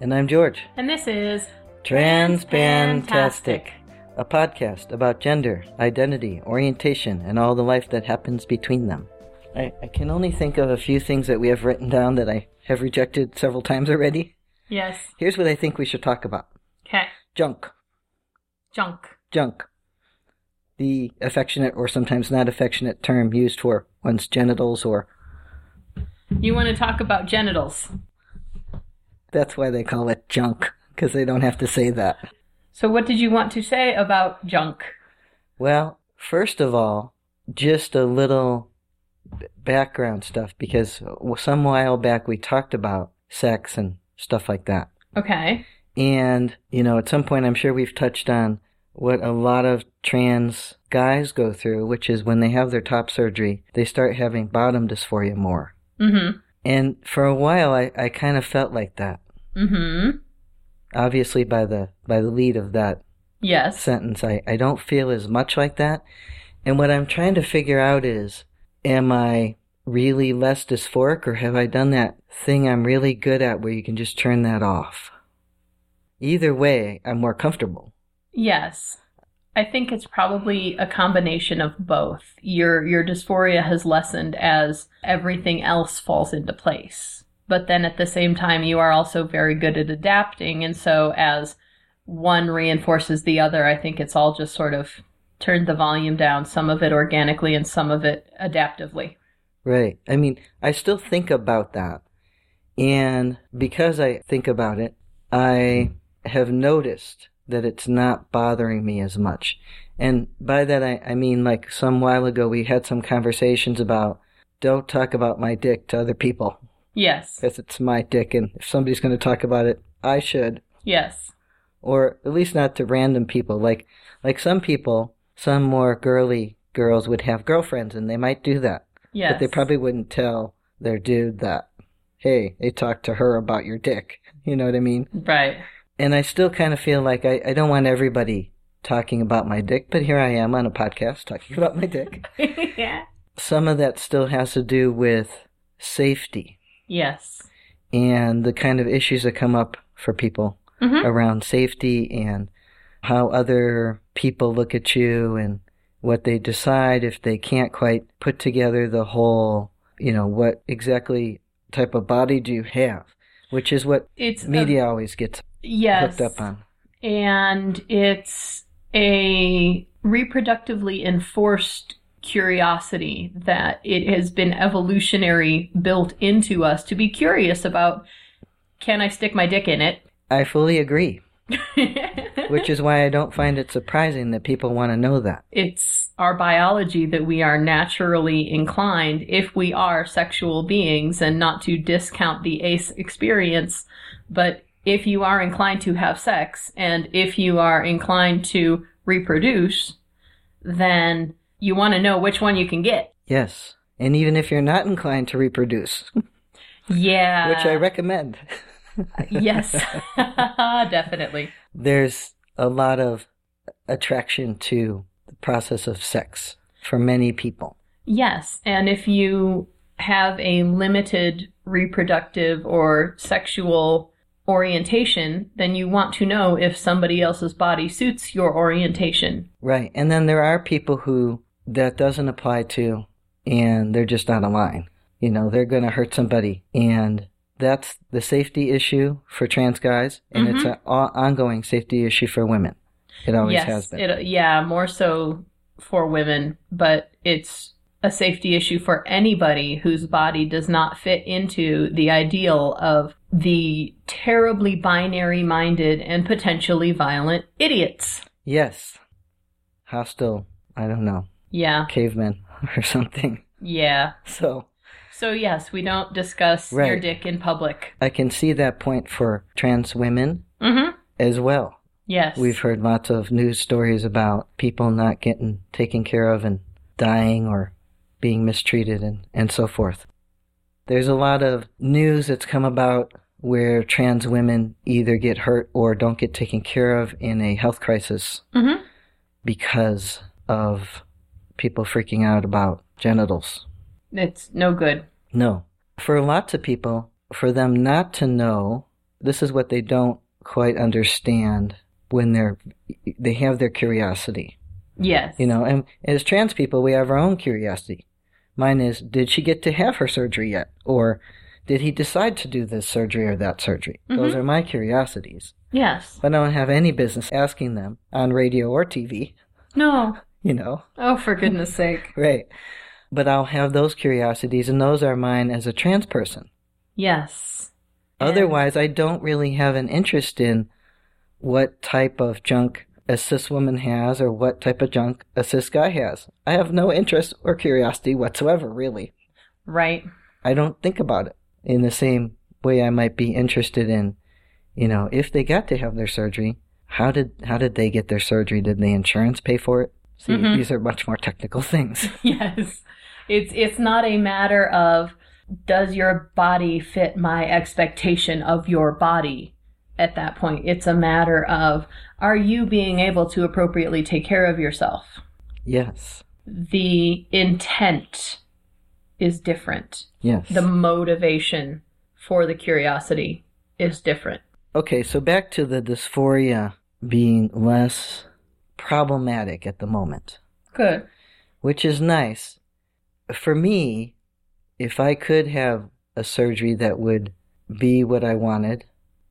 And I'm George. and this is Transpantastic, a podcast about gender, identity, orientation, and all the life that happens between them. I, I can only think of a few things that we have written down that I have rejected several times already. Yes. Here's what I think we should talk about Okay. junk. Junk. Junk. The affectionate or sometimes not affectionate term used for one's genitals, or You want to talk about genitals. That's why they call it junk, because they don't have to say that. So, what did you want to say about junk? Well, first of all, just a little background stuff because some while back we talked about sex and stuff like that. Okay. And, you know, at some point I'm sure we've touched on what a lot of trans guys go through, which is when they have their top surgery, they start having bottom dysphoria more. Mm hmm. And for a while I, I kind of felt like that. Mm hmm. Obviously by the by the lead of that Yes. sentence. I, I don't feel as much like that. And what I'm trying to figure out is, am I really less dysphoric or have I done that thing I'm really good at where you can just turn that off? Either way, I'm more comfortable. Yes. I think it's probably a combination of both. Your your dysphoria has lessened as everything else falls into place. But then at the same time you are also very good at adapting and so as one reinforces the other, I think it's all just sort of turned the volume down, some of it organically and some of it adaptively. Right. I mean, I still think about that. And because I think about it, I have noticed that it's not bothering me as much. And by that, I, I mean, like some while ago, we had some conversations about don't talk about my dick to other people Yes. because it's my dick. And if somebody's going to talk about it, I should. Yes. Or at least not to random people. Like, like some people, some more girly girls would have girlfriends and they might do that. Yes. But they probably wouldn't tell their dude that, hey, they talked to her about your dick. You know what I mean? Right. And I still kind of feel like I, I don't want everybody talking about my dick, but here I am on a podcast talking about my dick. yeah. Some of that still has to do with safety Yes. and the kind of issues that come up for people Mhm. around safety and how other people look at you and what they decide if they can't quite put together the whole, you know, what exactly type of body do you have, which is what It's a- media always gets yes. hooked up on. and it's a reproductively enforced curiosity that it has been evolutionary built into us to be curious about can I stick my dick in it? I fully agree, which is why I don't find it surprising that people want to know that. it's our biology that we are naturally inclined if we are sexual beings and not to discount the ace experience but if you are inclined to have sex and if you are inclined to reproduce then you want to know which one you can get Yes. And even if you're not inclined to reproduce, yeah which I recommend, yes definitely there's a lot of attraction to the process of sex for many people. Yes, and if you have a limited reproductive or sexual orientation, then you want to know if somebody else's body suits your orientation. Right. And then there are people who that doesn't apply to and they're just not line. You know, they're going to hurt somebody. And that's the safety issue for trans guys. And it's mm-hmm. an ongoing safety issue for women. It always yes, has been. It, yeah, more so for women, but it's a safety issue for anybody whose body does not fit into the ideal of the terribly binary minded and potentially violent idiots. yes. Hostile, I don't know, Yeah, cavemen or something. yeah. So So yes, we don't discuss your dick in public. I can see that point for trans women Mm-hmm. as well. Yes. We've heard lots of news stories about people not getting taken care of and dying or being mistreated and, and so forth. There's a lot of news that's come about where trans women either get hurt or don't get taken care of in a health crisis Mm-hmm. because of people freaking out about genitals. It's no good. No. For lots of people, for them not to know this is what they don't quite understand when they're they have their curiosity. Yes. You know, and as trans people, we have our own curiosity. Mine is, did she get to have her surgery yet? Or did he decide to do this surgery or that surgery? Those Mhm. are my curiosities. Yes. But I don't have any business asking them on radio or TV, No. you know. Oh, for goodness sake. Right. But I'll have those curiosities, and those are mine as a trans person. Yes. And- Otherwise, I don't really have an interest in what type of junk a cis woman has or what type of junk a cis guy has. I have no interest or curiosity whatsoever, really. Right. I don't think about it in the same way I might be interested in, you know, if they got to have their surgery, how did how did they get their surgery? Did the insurance pay for it? See, Mhm. these are much more technical things. Yes. It's it's not a matter of does your body fit my expectation of your body at that point. It's a matter of are you being able to appropriately take care of yourself? yes. The intent is different. Yes. The motivation for the curiosity is different. Okay, so back to the dysphoria being less problematic at the moment, Good. which is nice. For me, if I could have a surgery that would be what I wanted,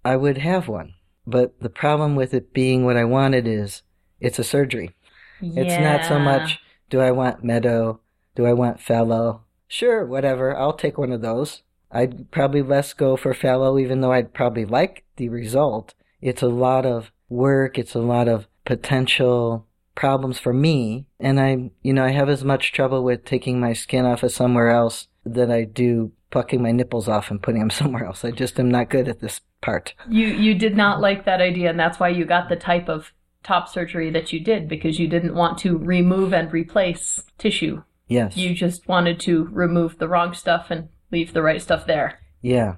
I would have one. But the problem with it being what I wanted is it's a surgery. It's not so much do I want meta, do I want phallo? Sure, whatever, I'll take one of those. I'd probably less go for phallo, even though I'd probably like the result. It's a lot of work, it's a lot of potential problems for me, and I, you know, I have as much trouble with taking my skin off of somewhere else that I do plucking my nipples off and putting them somewhere else. I just am not good at this part. You you did not like that idea, and that's why you got the type of top surgery that you did because you didn't want to remove and replace tissue. Yes. You just wanted to remove the wrong stuff and leave the right stuff there. Yeah.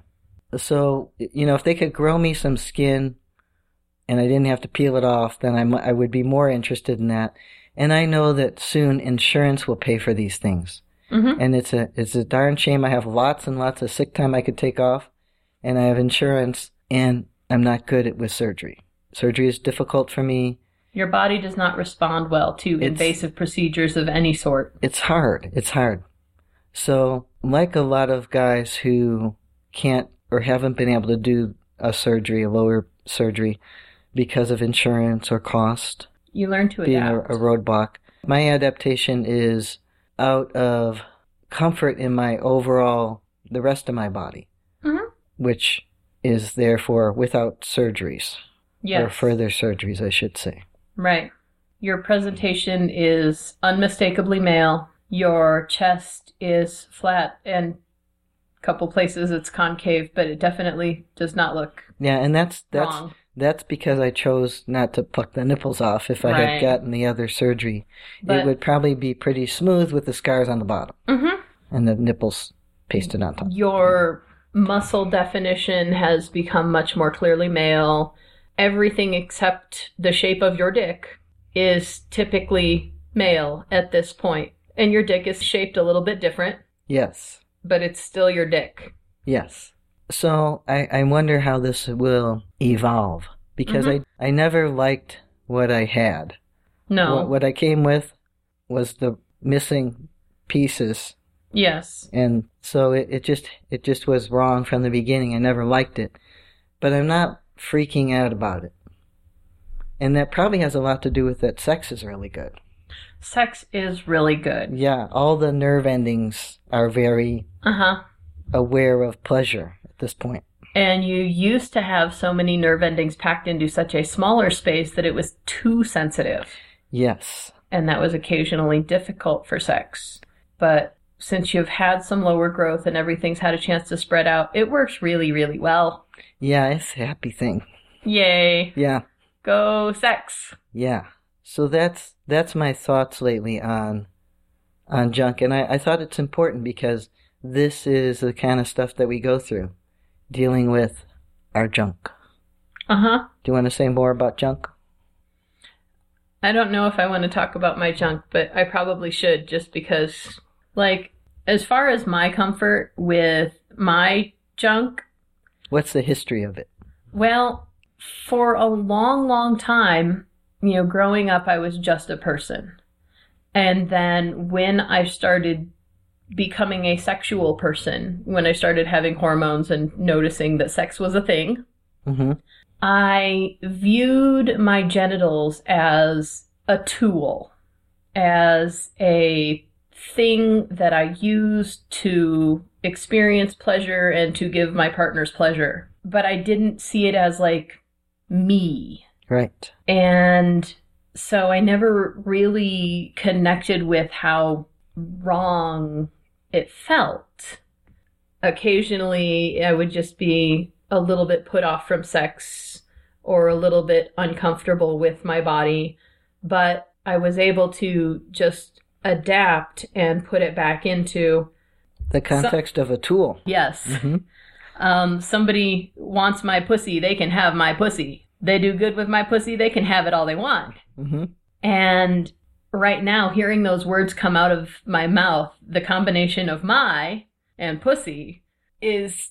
So, you know, if they could grow me some skin and I didn't have to peel it off, then I, would be more interested in that. And I know that soon insurance will pay for these things. Mm-hmm. And it's a, it's a darn shame. I have lots and lots of sick time I could take off and I have insurance and I'm not good at with surgery. Surgery is difficult for me. Your body does not respond well to It's- invasive procedures of any sort. It's hard. It's hard. So, like a lot of guys who can't or haven't been able to do a surgery, a lower surgery, because of insurance or cost, You learn to being a, adapt. a roadblock, my adaptation is out of comfort in my overall, the rest of my body, Mhm. which is therefore without surgeries, or further surgeries, I should say. Right. Your presentation is unmistakably male. Your chest is flat and a couple places it's concave, but it definitely does not look Yeah, and that's, that's, wrong. That's because I chose not to pluck the nipples off. If I Right. had gotten the other surgery, But- it would probably be pretty smooth with the scars on the bottom Mm-hmm. and the nipples pasted on top. Your muscle definition has become much more clearly male. Everything except the shape of your dick is typically male at this point. And your dick is shaped a little bit different, Yes, but it's still your dick. yes. So I, I wonder how this will evolve because Mhm. I, I never liked what I had. No. What, what I came with was the missing pieces yes. and so it, it just it just was wrong from the beginning. I never liked it, but I'm not freaking out about it, and that probably has a lot to do with that sex is really good. Sex is really good. Yeah, all the nerve endings are very Uh huh. aware of pleasure at this point. And you used to have so many nerve endings packed into such a smaller space that it was too sensitive. Yes, And that was occasionally difficult for sex. But since you've had some lower growth and everything's had a chance to spread out, it works really, really well. yeah, it's a happy thing. Yay. Yeah, Go sex. yeah. So that's that's my thoughts lately on on junk, and I, I thought it's important because this is the kind of stuff that we go through, dealing with our junk. Uh huh. Do you want to say more about junk? I don't know if I want to talk about my junk, but I probably should just because, like, as far as my comfort with my junk, What's the history of it? Well, for a long, long time, you know, growing up, I was just a person. And then when I started becoming a sexual person, when I started having hormones and noticing that sex was a thing, hmm I viewed my genitals as a tool, as a thing that I used to experience pleasure and to give my partners pleasure. But I didn't see it as like me. Right. And so I never really connected with how wrong it felt. Occasionally, I would just be a little bit put off from sex or a little bit uncomfortable with my body, but I was able to just adapt and put it back into The context of a tool. yes. hmm Um, somebody wants my pussy, they can have my pussy. They do good with my pussy, they can have it all they want. hmm And right now, hearing those words come out of my mouth, the combination of my and pussy is,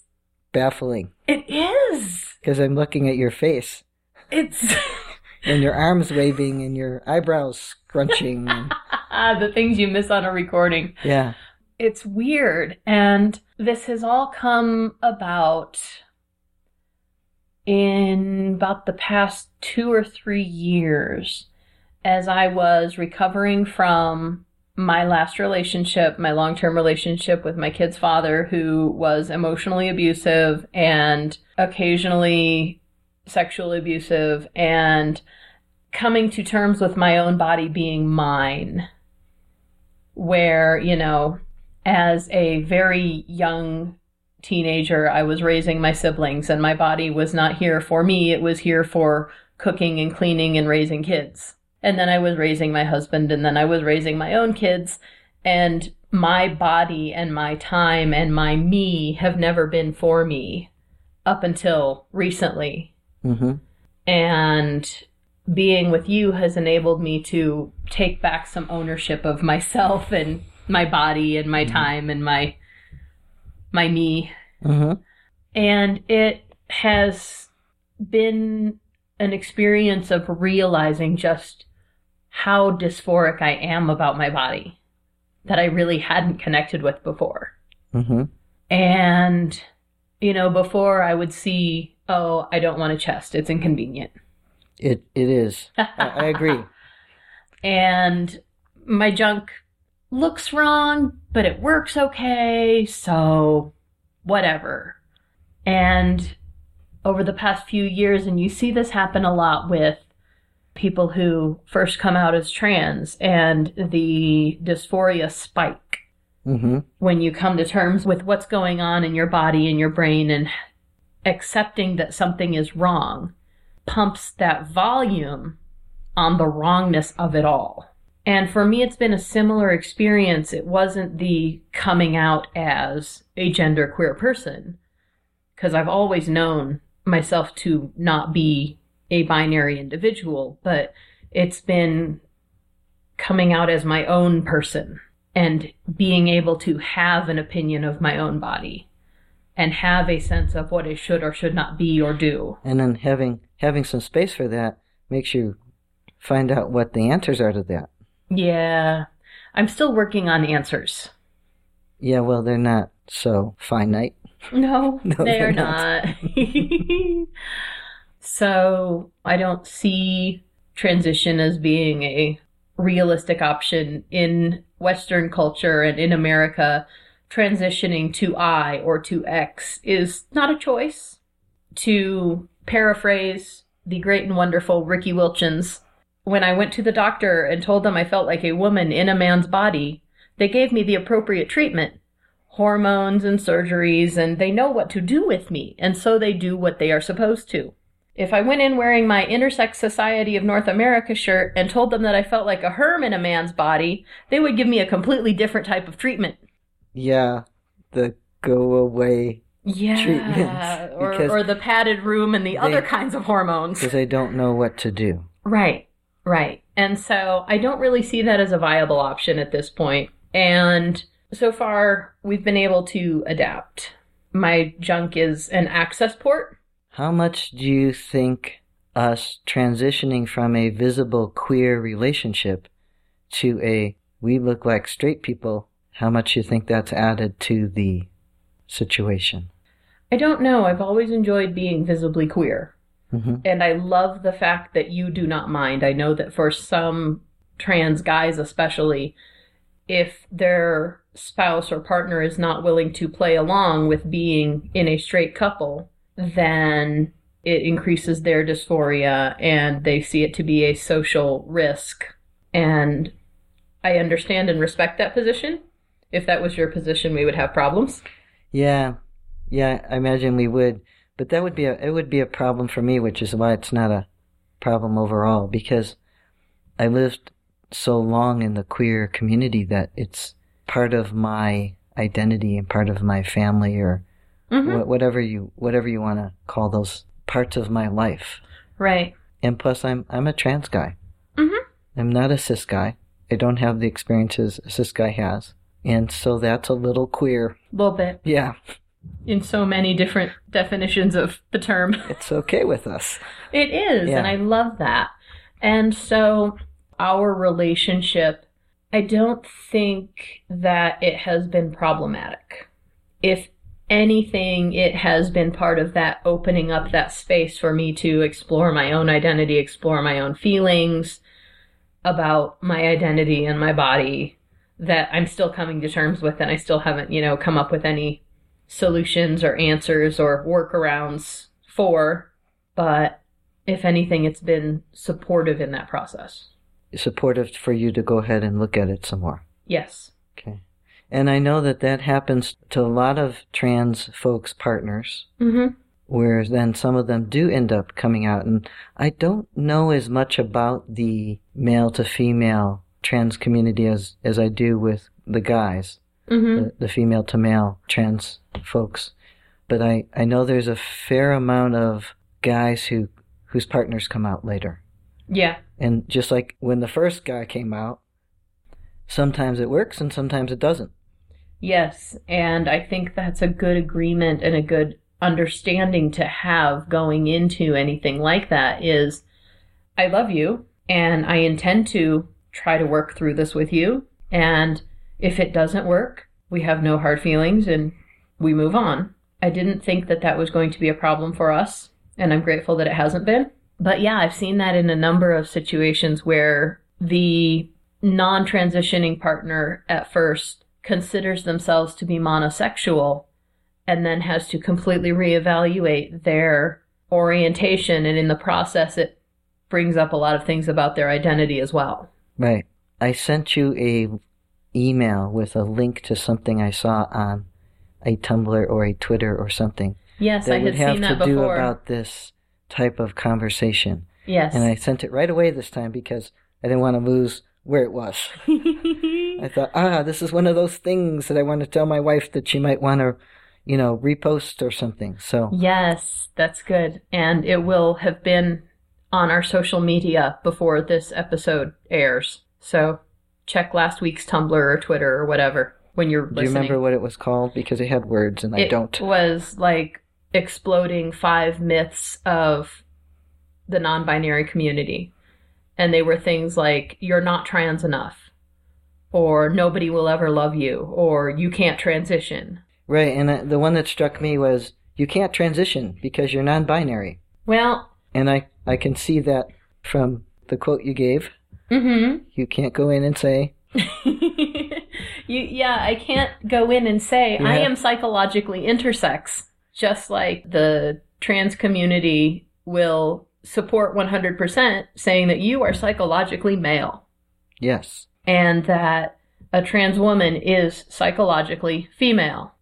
Baffling. it is. Because I'm looking at your face It's and your arms waving and your eyebrows scrunching. The things you miss on a recording. yeah. It's weird. And this has all come about in about the past two or three years as I was recovering from my last relationship, my long term relationship with my kid's father, who was emotionally abusive and occasionally sexually abusive, and coming to terms with my own body being mine. Where, you know, as a very young teenager, I was raising my siblings, and my body was not here for me, it was here for cooking and cleaning and raising kids. And then I was raising my husband, and then I was raising my own kids. And my body and my time and my me have never been for me up until recently. hmm And being with you has enabled me to take back some ownership of myself and my body and my time and my my me hmm and it has been an experience of realizing just how dysphoric I am about my body that I really hadn't connected with before. hmm And, you know, before I would see, oh, I don't want a chest, it's inconvenient. It it is. I, I agree. and my junk looks wrong, but it works okay, so whatever. And over the past few years, and you see this happen a lot with people who first come out as trans and the dysphoria spike hmm when you come to terms with what's going on in your body and your brain and accepting that something is wrong pumps that volume on the wrongness of it all. And for me, it's been a similar experience. It wasn't the coming out as a genderqueer person, because I've always known myself to not be a binary individual, but it's been coming out as my own person and being able to have an opinion of my own body and have a sense of what it should or should not be or do. And then having having some space for that makes you find out what the answers are to that. Yeah. I'm still working on answers. Yeah, well, they're not so finite. No, No, they they're are not. not. so I don't see transition as being a realistic option in Western culture and in America. Transitioning to I or to X is not a choice. To paraphrase the great and wonderful Riki Wilchins, when I went to the doctor and told them I felt like a woman in a man's body, they gave me the appropriate treatment hormones and surgeries, and they know what to do with me, and so they do what they are supposed to. If I went in wearing my Intersex Society of North America shirt and told them that I felt like a herm in a man's body, they would give me a completely different type of treatment. Yeah, the go away Yeah, Treatments, or, or the padded room and the other kinds of hormones. because they don't know what to do. Right, right. And so I don't really see that as a viable option at this point. And so far, we've been able to adapt. My junk is an access port. How much do you think us transitioning from a visible queer relationship to a we look like straight people, how much you think that's added to the situation? I don't know. I've always enjoyed being visibly queer. hmm And I love the fact that you do not mind. I know that for some trans guys, especially, if their spouse or partner is not willing to play along with being in a straight couple, then it increases their dysphoria and they see it to be a social risk. And I understand and respect that position. If that was your position, we would have problems. Yeah, yeah, I imagine we would, but that would be a it would be a problem for me, which is why it's not a problem overall because I lived so long in the queer community that it's part of my identity and part of my family or Mhm. wh- whatever you whatever you want to call those parts of my life. Right. And plus, I'm I'm a trans guy. Mhm. I'm not a cis guy. I don't have the experiences a cis guy has, and so that's a little queer. A little bit. Yeah, In so many different definitions of the term. it's okay with us. It is, Yeah. and I love that. And so, our relationship, I don't think that it has been problematic. If anything, it has been part of that opening up that space for me to explore my own identity, explore my own feelings about my identity and my body that I'm still coming to terms with, and I still haven't, you know, come up with any solutions or answers or workarounds for but if anything, it's been supportive in that process. supportive for you to go ahead and look at it some more. Yes. Okay. And I know that that happens to a lot of trans folks' partners, Mm-hmm. where then some of them do end up coming out. And I don't know as much about the male to female trans community as, as I do with the guys, Mm-hmm. the, the female to male trans folks. But I, I know there's a fair amount of guys who whose partners come out later. Yeah. And just like when the first guy came out, sometimes it works and sometimes it doesn't. Yes. And I think that's a good agreement and a good understanding to have going into anything like that is I love you and I intend to try to work through this with you. And if it doesn't work, we have no hard feelings and we move on. I didn't think that that was going to be a problem for us, and I'm grateful that it hasn't been. But yeah, I've seen that in a number of situations where the non transitioning partner at first considers themselves to be monosexual and then has to completely reevaluate their orientation. And in the process, it brings up a lot of things about their identity as well. Right. I sent you a email with a link to something I saw on a Tumblr or a Twitter or something Yes, that I would had have to do before. about this type of conversation. yes. And I sent it right away this time because I didn't want to lose where it was. I thought, ah, this is one of those things that I want to tell my wife that she might want to, you know, repost or something. So, Yes, that's good. And it will have been on our social media before this episode airs. So check last week's Tumblr or Twitter or whatever when you're do listening. you remember what it was called? Because it had words and I don't. It was like exploding five myths of the non binary community. And they were things like, you're not trans enough, or nobody will ever love you, or you can't transition. Right. And uh, the one that struck me was you can't transition because you're non binary. Well, And I, I can see that from the quote you gave. mm hmm. You can't go in and say, you, yeah, I can't go in and say I am psychologically intersex, just like the trans community will support 100% saying that you are psychologically male yes. and that a trans woman is psychologically female.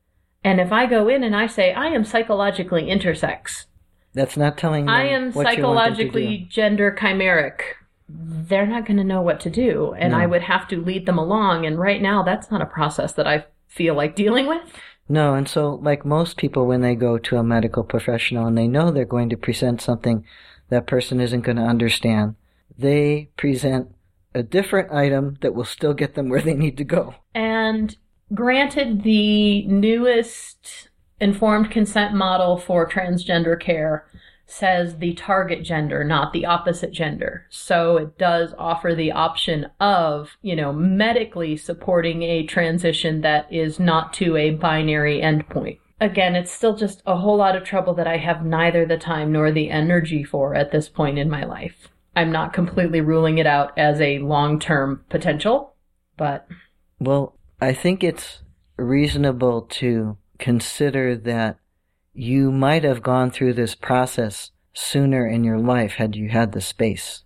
And if I go in and I say I am psychologically intersex, That's not telling them I am what you want them to do. psychologically gender chimeric. They're not going to know what to do, and No. I would have to lead them along. And right now, that's not a process that I feel like dealing with. No, and so like most people when they go to a medical professional and they know they're going to present something that person isn't going to understand, they present a different item that will still get them where they need to go. And granted, the newest informed consent model for transgender care says the target gender, not the opposite gender. So it does offer the option of, you know, medically supporting a transition that is not to a binary endpoint. Again, it's still just a whole lot of trouble that I have neither the time nor the energy for at this point in my life. I'm not completely ruling it out as a long term potential, but. Well, I think it's reasonable to consider that you might have gone through this process sooner in your life had you had the space.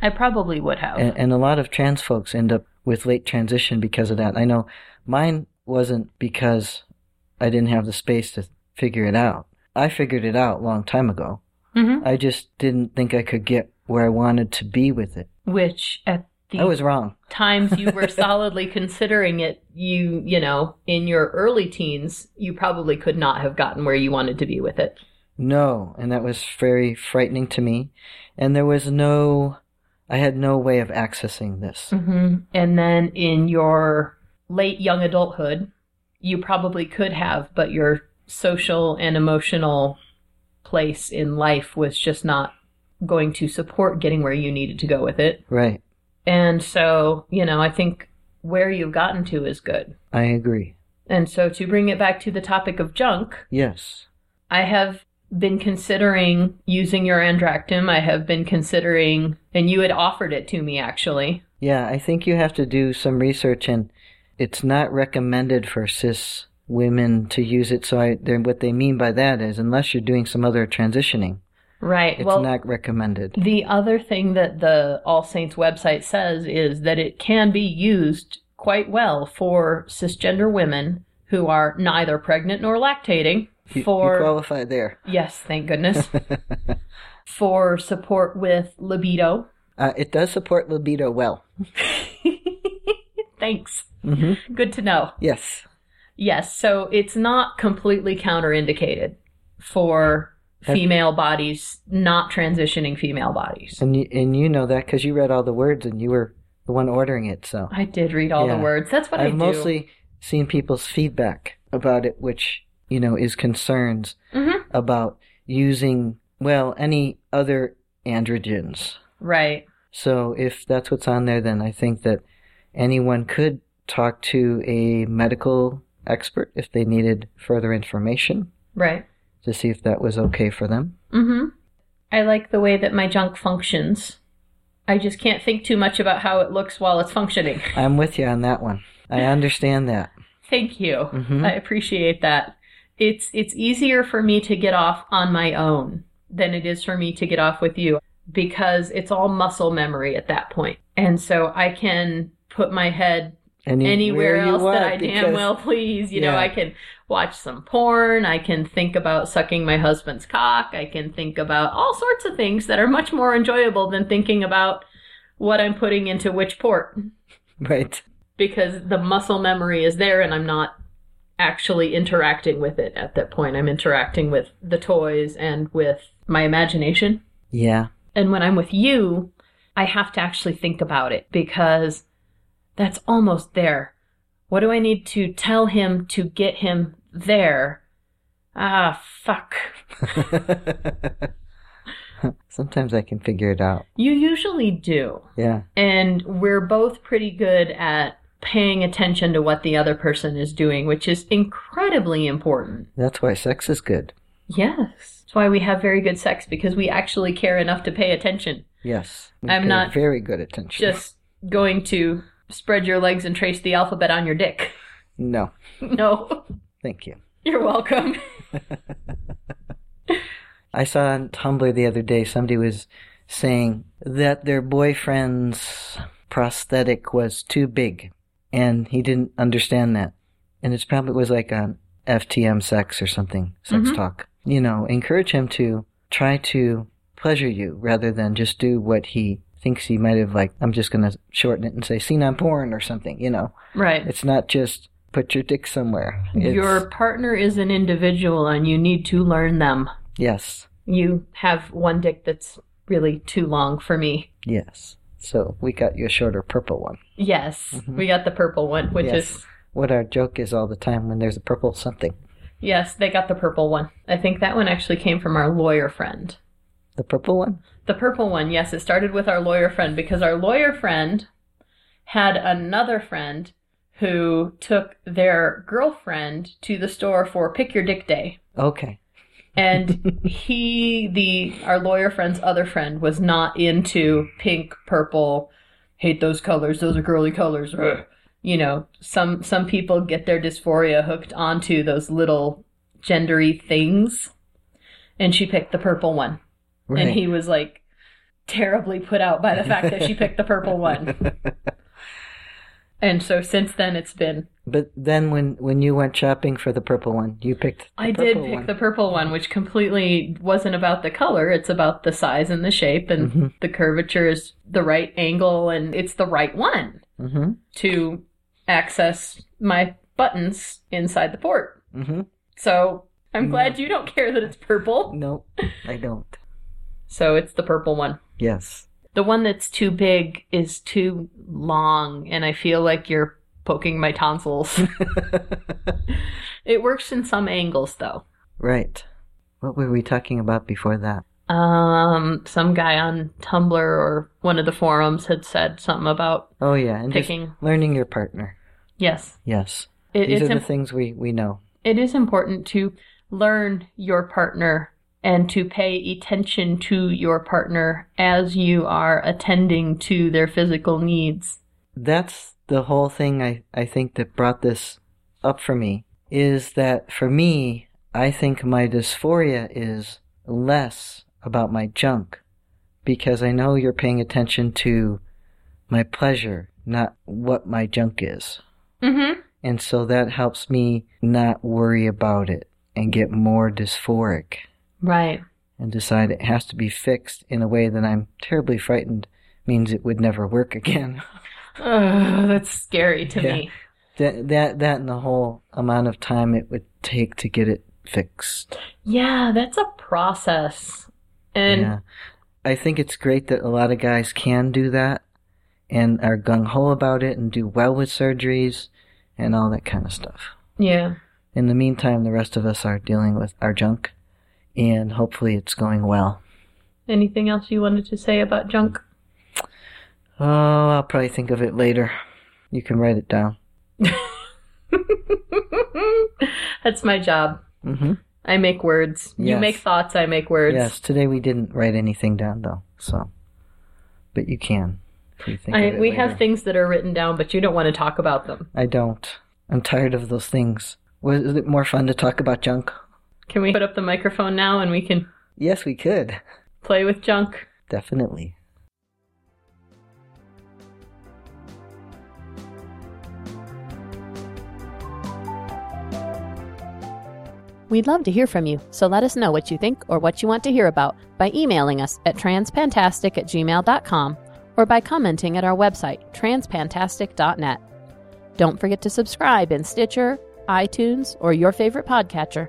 I probably would have. And, and, a lot of trans folks end up with late transition because of that. I know mine wasn't because I didn't have the space to figure it out. I figured it out a long time ago. Mm-hmm. I just didn't think I could get where I wanted to be with it. Which at the I was wrong. times you were solidly considering it, you, you know, in your early teens, you probably could not have gotten where you wanted to be with it. No, and that was very frightening to me. And there was no, I had no way of accessing this. Mm-hmm. And then in your late young adulthood, you probably could have, but your social and emotional place in life was just not going to support getting where you needed to go with it. Right. And so, you know, I think where you've gotten to is good. I agree. And so to bring it back to the topic of junk, Yes. I have been considering using your Andractim. I have been considering, and you had offered it to me actually. Yeah, I think you have to do some research, and it's not recommended for cis women to use it. So, I, what they mean by that is, unless you're doing some other transitioning, Right. it's well, not recommended. the other thing that the All Saints website says is that it can be used quite well for cisgender women who are neither pregnant nor lactating. You, For you qualify there. yes, thank goodness. for support with libido. Uh, it does support libido well. Thanks. Hmm Good to know. Yes. Yes, so it's not completely counterindicated for female bodies, not transitioning female bodies. And you, and you know that because you read all the words and you were the one ordering it. So I did read all Yeah. the words. That's what I I've do. mostly seen people's feedback about it, which you know is concerns Mhm. about using well any other androgens. Right. So if that's what's on there, then I think that anyone could talk to a medical expert if they needed further information Right. to see if that was okay for them. Mm-hmm. I like the way that my junk functions. I just can't think too much about how it looks while it's functioning. I'm with you on that one. I understand that. Thank you. Mhm. I appreciate that. It's it's easier for me to get off on my own than it is for me to get off with you because it's all muscle memory at that point. And so I can put my head Any- anywhere else that I damn well please. You know, I can watch some porn. I can think about sucking my husband's cock. I can think about all sorts of things that are much more enjoyable than thinking about what I'm putting into which port Right. because the muscle memory is there and I'm not actually interacting with it at that point. I'm interacting with the toys and with my imagination. Yeah. And when I'm with you, I have to actually think about it because that's almost there. What do I need to tell him to get him there? Ah, fuck. Sometimes I can figure it out. You usually do. Yeah. And we're both pretty good at paying attention to what the other person is doing, which is incredibly important. That's why sex is good. Yes. That's why we have very good sex because we actually care enough to pay attention. Yes. I'm not very good at attention. Just going to spread your legs and trace the alphabet on your dick. No. No. Thank you. You're welcome. I saw on Tumblr the other day somebody was saying that their boyfriend's prosthetic was too big and he didn't understand that. And it's probably was like on FTM sex or something, sex Mhm. talk. You know, encourage him to try to pleasure you rather than just do what he thinks she might have like I'm just gonna shorten it and say seen on porn or something, you know. Right. It's not just put your dick somewhere. It's, Your partner is an individual and you need to learn them. Yes. You have one dick that's really too long for me. Yes. So we got you a shorter purple one. Yes, we got the purple one, which Mm-hmm. Yes. is What our joke is all the time when there's a purple something. yes, they got the purple one. I think that one actually came from our lawyer friend. The purple one? The purple one, yes. It started with our lawyer friend because our lawyer friend had another friend who took their girlfriend to the store for Pick Your Dick Day. Okay. And he, the our lawyer friend's other friend, was not into pink, purple, hate those colors, those are girly colors. ugh. You know, some some people get their dysphoria hooked onto those little gendery things. And she picked the purple one. Right. And he was like terribly put out by the fact that she picked the purple one. And so since then it's been But then when when you went shopping for the purple one, you picked the I did pick one. the purple one, which completely wasn't about the color. It's about the size and the shape, and Mhm. the curvature is the right angle, and it's the right one Mhm. to access my buttons inside the port. Mhm. So I'm glad you don't care that it's purple. Nope, I don't. So it's the purple one. Yes. The one that's too big is too long, and I feel like you're poking my tonsils. it works in some angles, though. right. What were we talking about before that? Um, some guy on Tumblr or one of the forums had said something about Oh yeah, and just picking. learning your partner. Yes, Yes. it, These are the im- things we we know. it is important to learn your partner and to pay attention to your partner as you are attending to their physical needs. That's the whole thing I, I think that brought this up for me is that for me, I think my dysphoria is less about my junk because I know you're paying attention to my pleasure, not what my junk is. Mm-hmm. And so that helps me not worry about it and get more dysphoric Right. and decide it has to be fixed in a way that I'm terribly frightened means it would never work again. Ugh, that's scary to Yeah. me. that that that and the whole amount of time it would take to get it fixed. Yeah, that's a process. And yeah. I think it's great that a lot of guys can do that and are gung ho about it and do well with surgeries and all that kind of stuff. yeah. In the meantime, the rest of us are dealing with our junk and hopefully it's going well. Anything else you wanted to say about junk? Oh, I'll probably think of it later. You can write it down. That's my job. Mm-hmm. I make words. You make thoughts, I make words. Yes, today we didn't write anything down though, so. But you can. You I, we later. have things that are written down, but you don't want to talk about them. I don't. I'm tired of those things. Was it more fun to talk about junk? Can we put up the microphone now and we can Yes, we could. play with junk? Definitely. We'd love to hear from you, so let us know what you think or what you want to hear about by emailing us at transpantastic at gmail.com or by commenting at our website, transpantastic.net. Don't forget to subscribe in Stitcher, iTunes, or your favorite podcatcher,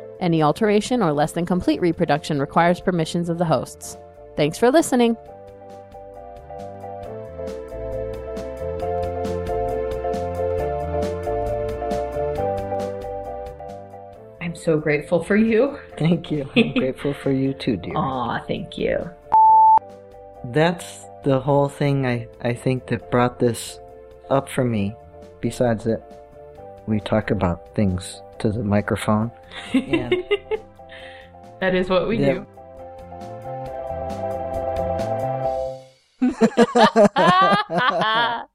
Any alteration or less than complete reproduction requires permissions of the hosts. Thanks for listening. I'm so grateful for you. Thank you. I'm grateful for you too, dear. Aw, thank you. That's the whole thing I, I think that brought this up for me. Besides that, we talk about things to the microphone. And that is what we do.